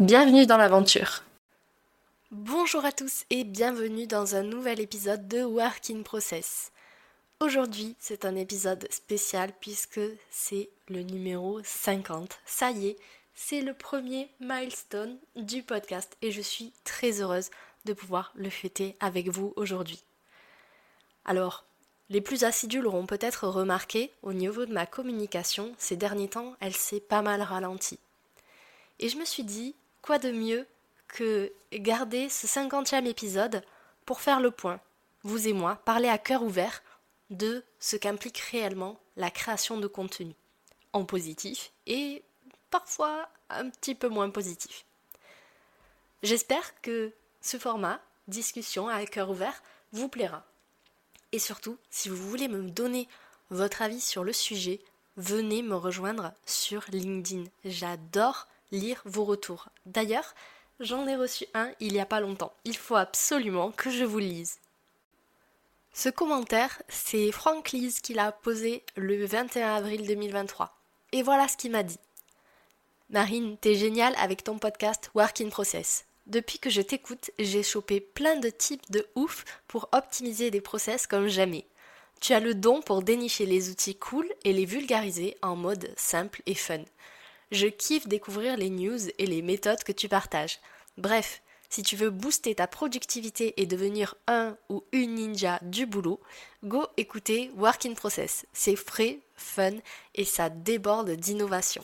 Bienvenue dans l'aventure. Bonjour à tous et bienvenue dans un nouvel épisode de Work in Process. Aujourd'hui, c'est un épisode spécial puisque c'est le numéro 50. Ça y est, c'est le premier milestone du podcast et je suis très heureuse de pouvoir le fêter avec vous aujourd'hui. Alors, les plus assidus l'auront peut-être remarqué, au niveau de ma communication, ces derniers temps, elle s'est pas mal ralentie. Et je me suis dit, quoi de mieux que garder ce cinquantième épisode pour faire le point, vous et moi, parler à cœur ouvert de ce qu'implique réellement la création de contenu, en positif et parfois un petit peu moins positif. J'espère que ce format, discussion à cœur ouvert, vous plaira. Et surtout, si vous voulez me donner votre avis sur le sujet, venez me rejoindre sur LinkedIn. J'adore lire vos retours. D'ailleurs, j'en ai reçu un il n'y a pas longtemps. Il faut absolument que je vous lise. Ce commentaire, c'est Franck Lise qui l'a posé le 21 avril 2023. Et voilà ce qu'il m'a dit. Marine, t'es géniale avec ton podcast Work in Process. Depuis que je t'écoute, j'ai chopé plein de types de ouf pour optimiser des process comme jamais. Tu as le don pour dénicher les outils cool et les vulgariser en mode simple et fun. Je kiffe découvrir les news et les méthodes que tu partages. Bref, si tu veux booster ta productivité et devenir un ou une ninja du boulot, go écouter Work in Process. C'est frais, fun et ça déborde d'innovation.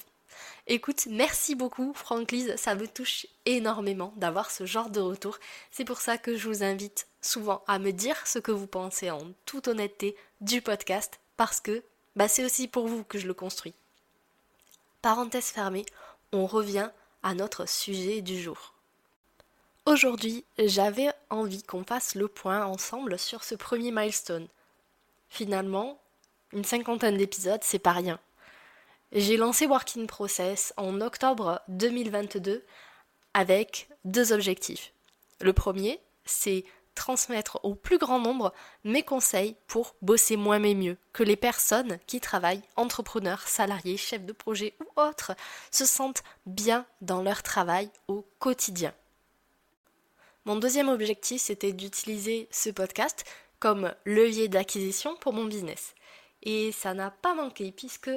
Écoute, merci beaucoup Franck Lise, ça me touche énormément d'avoir ce genre de retour. C'est pour ça que je vous invite souvent à me dire ce que vous pensez en toute honnêteté du podcast parce que bah, c'est aussi pour vous que je le construis. Parenthèse fermée, on revient à notre sujet du jour. Aujourd'hui, j'avais envie qu'on fasse le point ensemble sur ce premier milestone. Finalement, une cinquantaine d'épisodes, c'est pas rien. J'ai lancé Working Process en octobre 2022 avec deux objectifs. Le premier, c'est transmettre au plus grand nombre mes conseils pour bosser moins mais mieux, que les personnes qui travaillent, entrepreneurs, salariés, chefs de projet ou autres, se sentent bien dans leur travail au quotidien. Mon deuxième objectif, c'était d'utiliser ce podcast comme levier d'acquisition pour mon business. Et ça n'a pas manqué puisque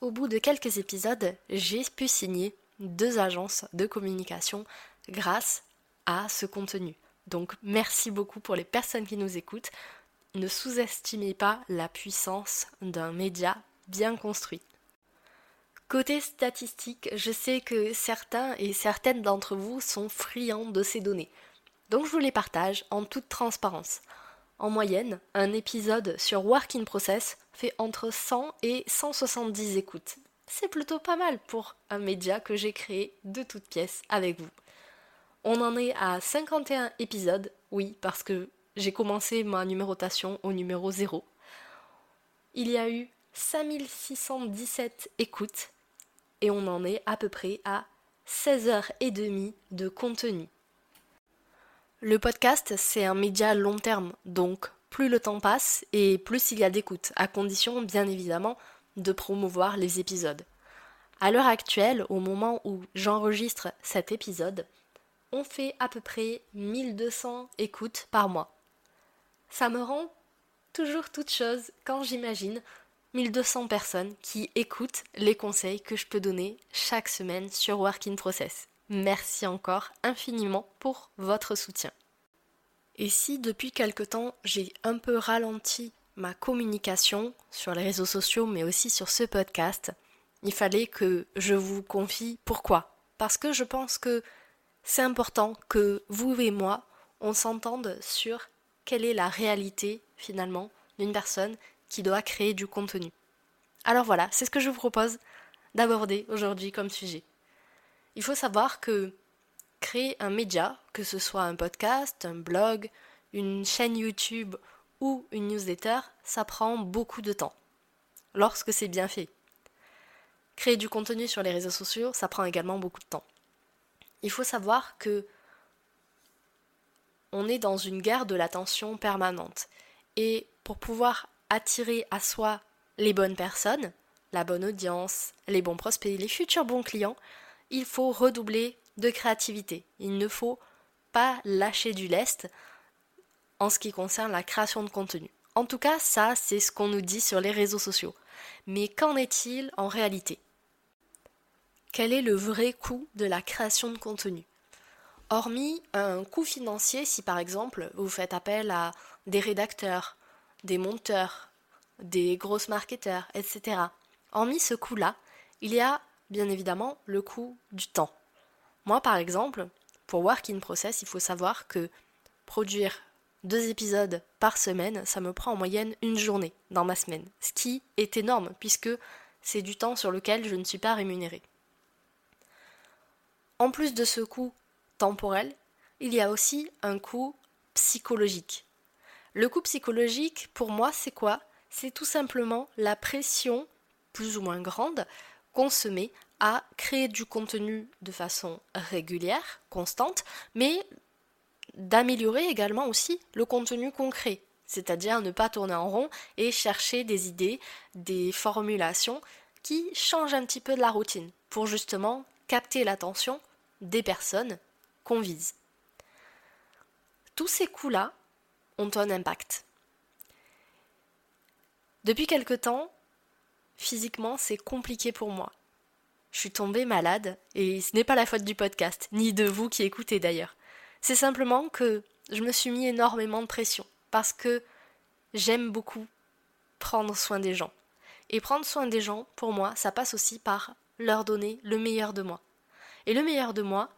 au bout de quelques épisodes, j'ai pu signer deux agences de communication grâce à ce contenu. Donc merci beaucoup pour les personnes qui nous écoutent. Ne sous-estimez pas la puissance d'un média bien construit. Côté statistique, je sais que certains et certaines d'entre vous sont friands de ces données. Donc je vous les partage en toute transparence. En moyenne, un épisode sur Work in Process fait entre 100 et 170 écoutes. C'est plutôt pas mal pour un média que j'ai créé de toutes pièces avec vous. On en est à 51 épisodes, oui, parce que j'ai commencé ma numérotation au numéro 0. Il y a eu 5617 écoutes et on en est à peu près à 16h30 de contenu. Le podcast, c'est un média long terme, donc plus le temps passe et plus il y a d'écoute, à condition bien évidemment de promouvoir les épisodes. À l'heure actuelle, au moment où j'enregistre cet épisode, on fait à peu près 1200 écoutes par mois. Ça me rend toujours toute chose quand j'imagine 1200 personnes qui écoutent les conseils que je peux donner chaque semaine sur Work in Process. Merci encore infiniment pour votre soutien. Et si depuis quelque temps j'ai un peu ralenti ma communication sur les réseaux sociaux mais aussi sur ce podcast, il fallait que je vous confie pourquoi. Parce que je pense que c'est important que vous et moi, on s'entende sur quelle est la réalité finalement d'une personne qui doit créer du contenu. Alors voilà, c'est ce que je vous propose d'aborder aujourd'hui comme sujet. Il faut savoir que créer un média, que ce soit un podcast, un blog, une chaîne YouTube ou une newsletter, ça prend beaucoup de temps. Lorsque c'est bien fait. Créer du contenu sur les réseaux sociaux, ça prend également beaucoup de temps. Il faut savoir que on est dans une guerre de l'attention permanente. Et pour pouvoir attirer à soi les bonnes personnes, la bonne audience, les bons prospects, les futurs bons clients, il faut redoubler de créativité. Il ne faut pas lâcher du lest en ce qui concerne la création de contenu. En tout cas, ça, c'est ce qu'on nous dit sur les réseaux sociaux. Mais qu'en est-il en réalité? Quel est le vrai coût de la création de contenu Hormis un coût financier, si par exemple vous faites appel à des rédacteurs, des monteurs, des grosses marketeurs, etc. Hormis ce coût-là, il y a bien évidemment le coût du temps. Moi par exemple, pour Work in Process, il faut savoir que produire deux épisodes par semaine, ça me prend en moyenne une journée dans ma semaine, ce qui est énorme puisque c'est du temps sur lequel je ne suis pas rémunérée. En plus de ce coût temporel, il y a aussi un coût psychologique. Le coût psychologique, pour moi, c'est quoi? C'est tout simplement la pression, plus ou moins grande, qu'on se met à créer du contenu de façon régulière, constante, mais d'améliorer également aussi le contenu concret, c'est-à-dire ne pas tourner en rond et chercher des idées, des formulations qui changent un petit peu de la routine pour justement capter l'attention des personnes qu'on vise. Tous ces coups-là ont un impact. Depuis quelque temps, physiquement, c'est compliqué pour moi. Je suis tombée malade, et ce n'est pas la faute du podcast, ni de vous qui écoutez d'ailleurs. C'est simplement que je me suis mis énormément de pression, parce que j'aime beaucoup prendre soin des gens. Et prendre soin des gens, pour moi, ça passe aussi par leur donner le meilleur de moi. Et le meilleur de moi,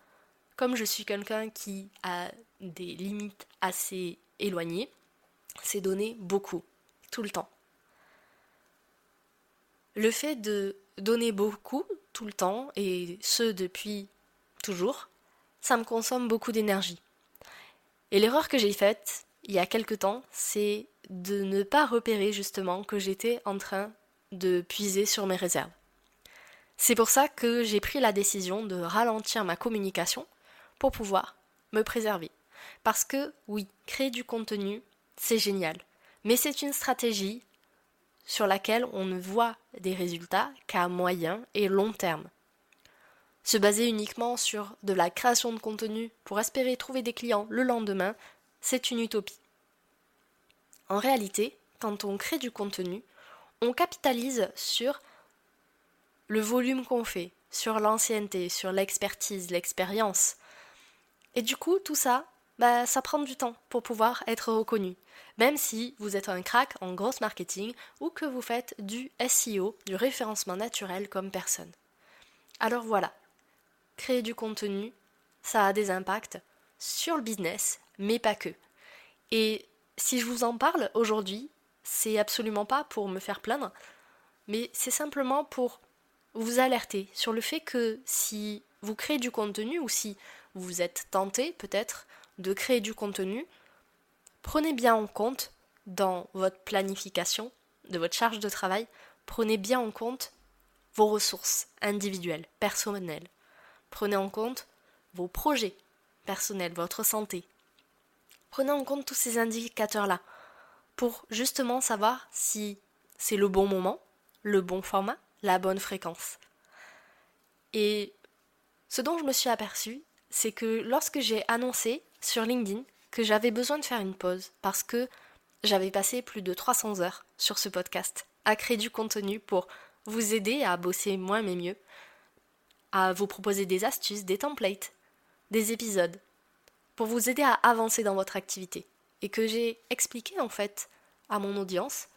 comme je suis quelqu'un qui a des limites assez éloignées, c'est donner beaucoup, tout le temps. Le fait de donner beaucoup, tout le temps, et ce depuis toujours, ça me consomme beaucoup d'énergie. Et l'erreur que j'ai faite il y a quelque temps, c'est de ne pas repérer justement que j'étais en train de puiser sur mes réserves. C'est pour ça que j'ai pris la décision de ralentir ma communication pour pouvoir me préserver. Parce que oui, créer du contenu, c'est génial. Mais c'est une stratégie sur laquelle on ne voit des résultats qu'à moyen et long terme. Se baser uniquement sur de la création de contenu pour espérer trouver des clients le lendemain, c'est une utopie. En réalité, quand on crée du contenu, on capitalise sur le volume qu'on fait, sur l'ancienneté, sur l'expertise, l'expérience, et du coup, tout ça, bah, ça prend du temps pour pouvoir être reconnu. Même si vous êtes un crack en grosse marketing ou que vous faites du SEO, du référencement naturel comme personne. Alors voilà, créer du contenu, ça a des impacts sur le business, mais pas que. Et si je vous en parle aujourd'hui, c'est absolument pas pour me faire plaindre, mais c'est simplement pour vous alerter sur le fait que si vous créez du contenu ou si vous êtes tenté peut-être de créer du contenu, prenez bien en compte dans votre planification de votre charge de travail, prenez bien en compte vos ressources individuelles, personnelles. Prenez en compte vos projets personnels, votre santé. Prenez en compte tous ces indicateurs-là pour justement savoir si c'est le bon moment, le bon format, la bonne fréquence. Et ce dont je me suis aperçue, c'est que lorsque j'ai annoncé sur LinkedIn que j'avais besoin de faire une pause parce que j'avais passé plus de 300 heures sur ce podcast à créer du contenu pour vous aider à bosser moins mais mieux, à vous proposer des astuces, des templates, des épisodes, pour vous aider à avancer dans votre activité. Et que j'ai expliqué en fait à mon audience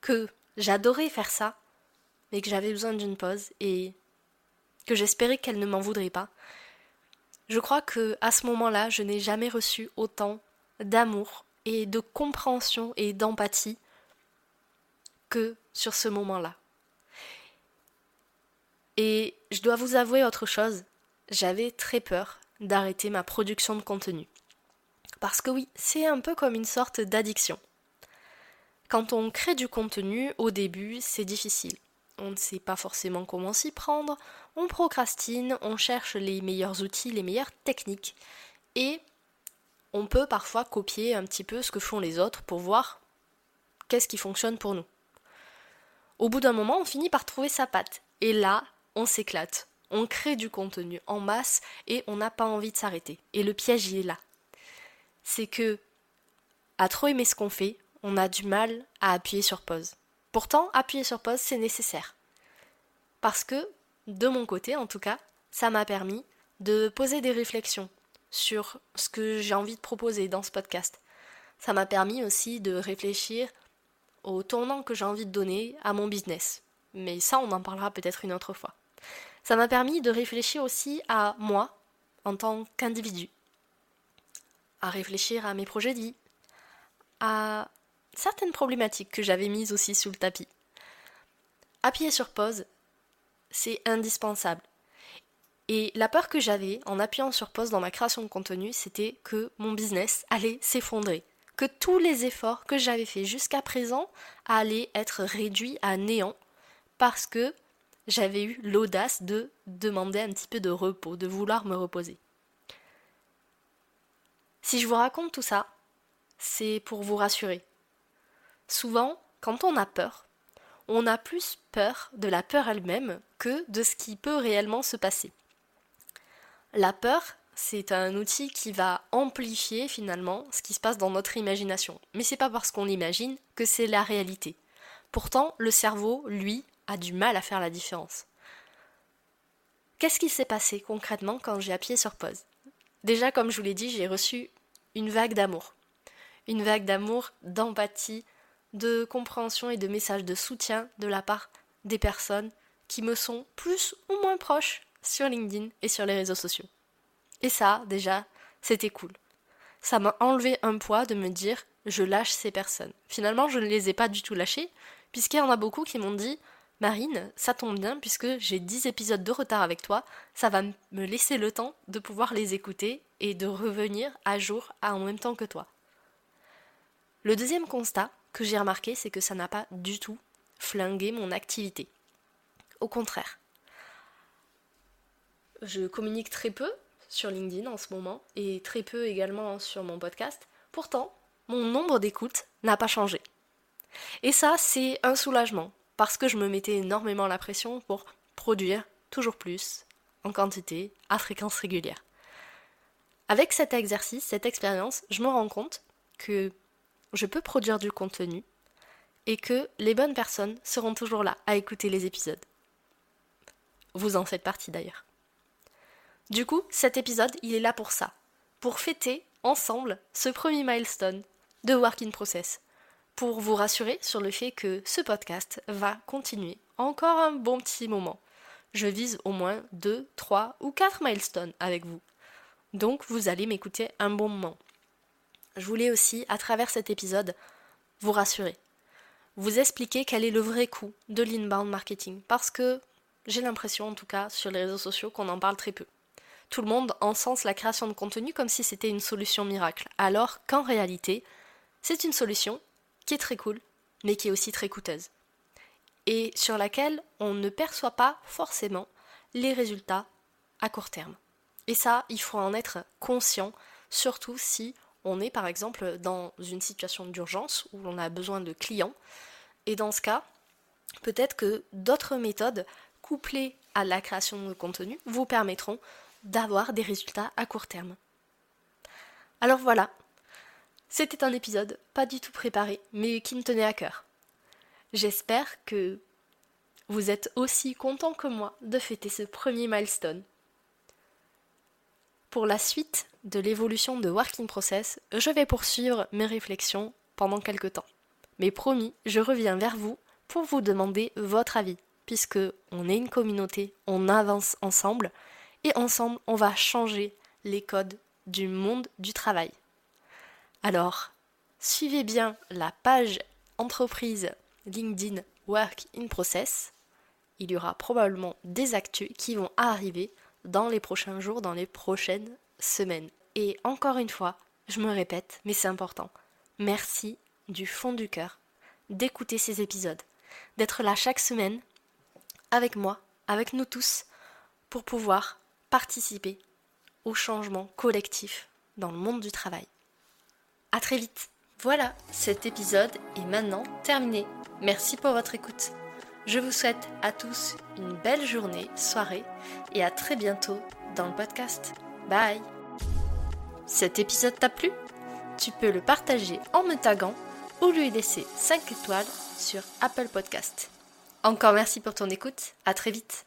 que j'adorais faire ça, mais que j'avais besoin d'une pause et que j'espérais qu'elle ne m'en voudrait pas, je crois que à ce moment-là, je n'ai jamais reçu autant d'amour et de compréhension et d'empathie que sur ce moment-là. Et je dois vous avouer autre chose, j'avais très peur d'arrêter ma production de contenu. Parce que oui, c'est un peu comme une sorte d'addiction. Quand on crée du contenu, au début, c'est difficile. On ne sait pas forcément comment s'y prendre, on procrastine, on cherche les meilleurs outils, les meilleures techniques, et on peut parfois copier un petit peu ce que font les autres pour voir qu'est-ce qui fonctionne pour nous. Au bout d'un moment, on finit par trouver sa patte, et là, on s'éclate. On crée du contenu en masse et on n'a pas envie de s'arrêter. Et le piège, il est là. C'est que, à trop aimer ce qu'on fait, on a du mal à appuyer sur pause. Pourtant, appuyer sur pause, c'est nécessaire. Parce que, de mon côté en tout cas, ça m'a permis de poser des réflexions sur ce que j'ai envie de proposer dans ce podcast. Ça m'a permis aussi de réfléchir au tournant que j'ai envie de donner à mon business. Mais ça, on en parlera peut-être une autre fois. Ça m'a permis de réfléchir aussi à moi en tant qu'individu, à réfléchir à mes projets de vie, à certaines problématiques que j'avais mises aussi sous le tapis. Appuyer sur pause, c'est indispensable. Et la peur que j'avais en appuyant sur pause dans ma création de contenu, c'était que mon business allait s'effondrer, que tous les efforts que j'avais faits jusqu'à présent allaient être réduits à néant parce que j'avais eu l'audace de demander un petit peu de repos, de vouloir me reposer. Si je vous raconte tout ça, c'est pour vous rassurer. Souvent, quand on a peur, on a plus peur de la peur elle-même que de ce qui peut réellement se passer. La peur, c'est un outil qui va amplifier finalement ce qui se passe dans notre imagination. Mais c'est pas parce qu'on l'imagine que c'est la réalité. Pourtant, le cerveau, lui, a du mal à faire la différence. Qu'est-ce qui s'est passé concrètement quand j'ai appuyé sur pause? Déjà, comme je vous l'ai dit, j'ai reçu une vague d'amour. Une vague d'amour, d'empathie, de compréhension et de messages de soutien de la part des personnes qui me sont plus ou moins proches sur LinkedIn et sur les réseaux sociaux. Et ça, déjà, c'était cool. Ça m'a enlevé un poids de me dire je lâche ces personnes. Finalement, je ne les ai pas du tout lâchées, puisqu'il y en a beaucoup qui m'ont dit Marine, ça tombe bien puisque j'ai 10 épisodes de retard avec toi, ça va me laisser le temps de pouvoir les écouter et de revenir à jour en même temps que toi. Le deuxième constat que j'ai remarqué, c'est que ça n'a pas du tout flingué mon activité. Au contraire. Je communique très peu sur LinkedIn en ce moment et très peu également sur mon podcast. Pourtant, mon nombre d'écoutes n'a pas changé. Et ça, c'est un soulagement parce que je me mettais énormément la pression pour produire toujours plus, en quantité, à fréquence régulière. Avec cet exercice, cette expérience, je me rends compte que je peux produire du contenu et que les bonnes personnes seront toujours là à écouter les épisodes. Vous en faites partie d'ailleurs. Du coup, cet épisode, il est là pour ça, pour fêter ensemble ce premier milestone de Work in Process, pour vous rassurer sur le fait que ce podcast va continuer encore un bon petit moment. Je vise au moins 2, 3 ou 4 milestones avec vous. Donc vous allez m'écouter un bon moment. Je voulais aussi, à travers cet épisode, vous rassurer. Vous expliquer quel est le vrai coût de l'inbound marketing. Parce que j'ai l'impression, en tout cas, sur les réseaux sociaux, qu'on en parle très peu. Tout le monde encense la création de contenu comme si c'était une solution miracle. Alors qu'en réalité, c'est une solution qui est très cool, mais qui est aussi très coûteuse. Et sur laquelle on ne perçoit pas forcément les résultats à court terme. Et ça, il faut en être conscient, surtout si on est par exemple dans une situation d'urgence où l'on a besoin de clients. Et dans ce cas, peut-être que d'autres méthodes couplées à la création de contenu vous permettront d'avoir des résultats à court terme. Alors voilà, c'était un épisode pas du tout préparé, mais qui me tenait à cœur. J'espère que vous êtes aussi content que moi de fêter ce premier milestone. Pour la suite de l'évolution de Working Process, je vais poursuivre mes réflexions pendant quelques temps. Mais promis, je reviens vers vous pour vous demander votre avis, puisque on est une communauté, on avance ensemble, et ensemble on va changer les codes du monde du travail. Alors, suivez bien la page entreprise LinkedIn Work in Process. Il y aura probablement des actus qui vont arriver dans les prochains jours, dans les prochaines semaine. Et encore une fois, je me répète, mais c'est important. Merci du fond du cœur d'écouter ces épisodes, d'être là chaque semaine avec moi, avec nous tous, pour pouvoir participer au changement collectif dans le monde du travail. À très vite. Voilà, cet épisode est maintenant terminé. Merci pour votre écoute. Je vous souhaite à tous une belle journée, soirée et à très bientôt dans le podcast. Bye Cet épisode t'a plu? Tu peux le partager en me taguant ou lui laisser 5 étoiles sur Apple Podcast. Encore merci pour ton écoute, à très vite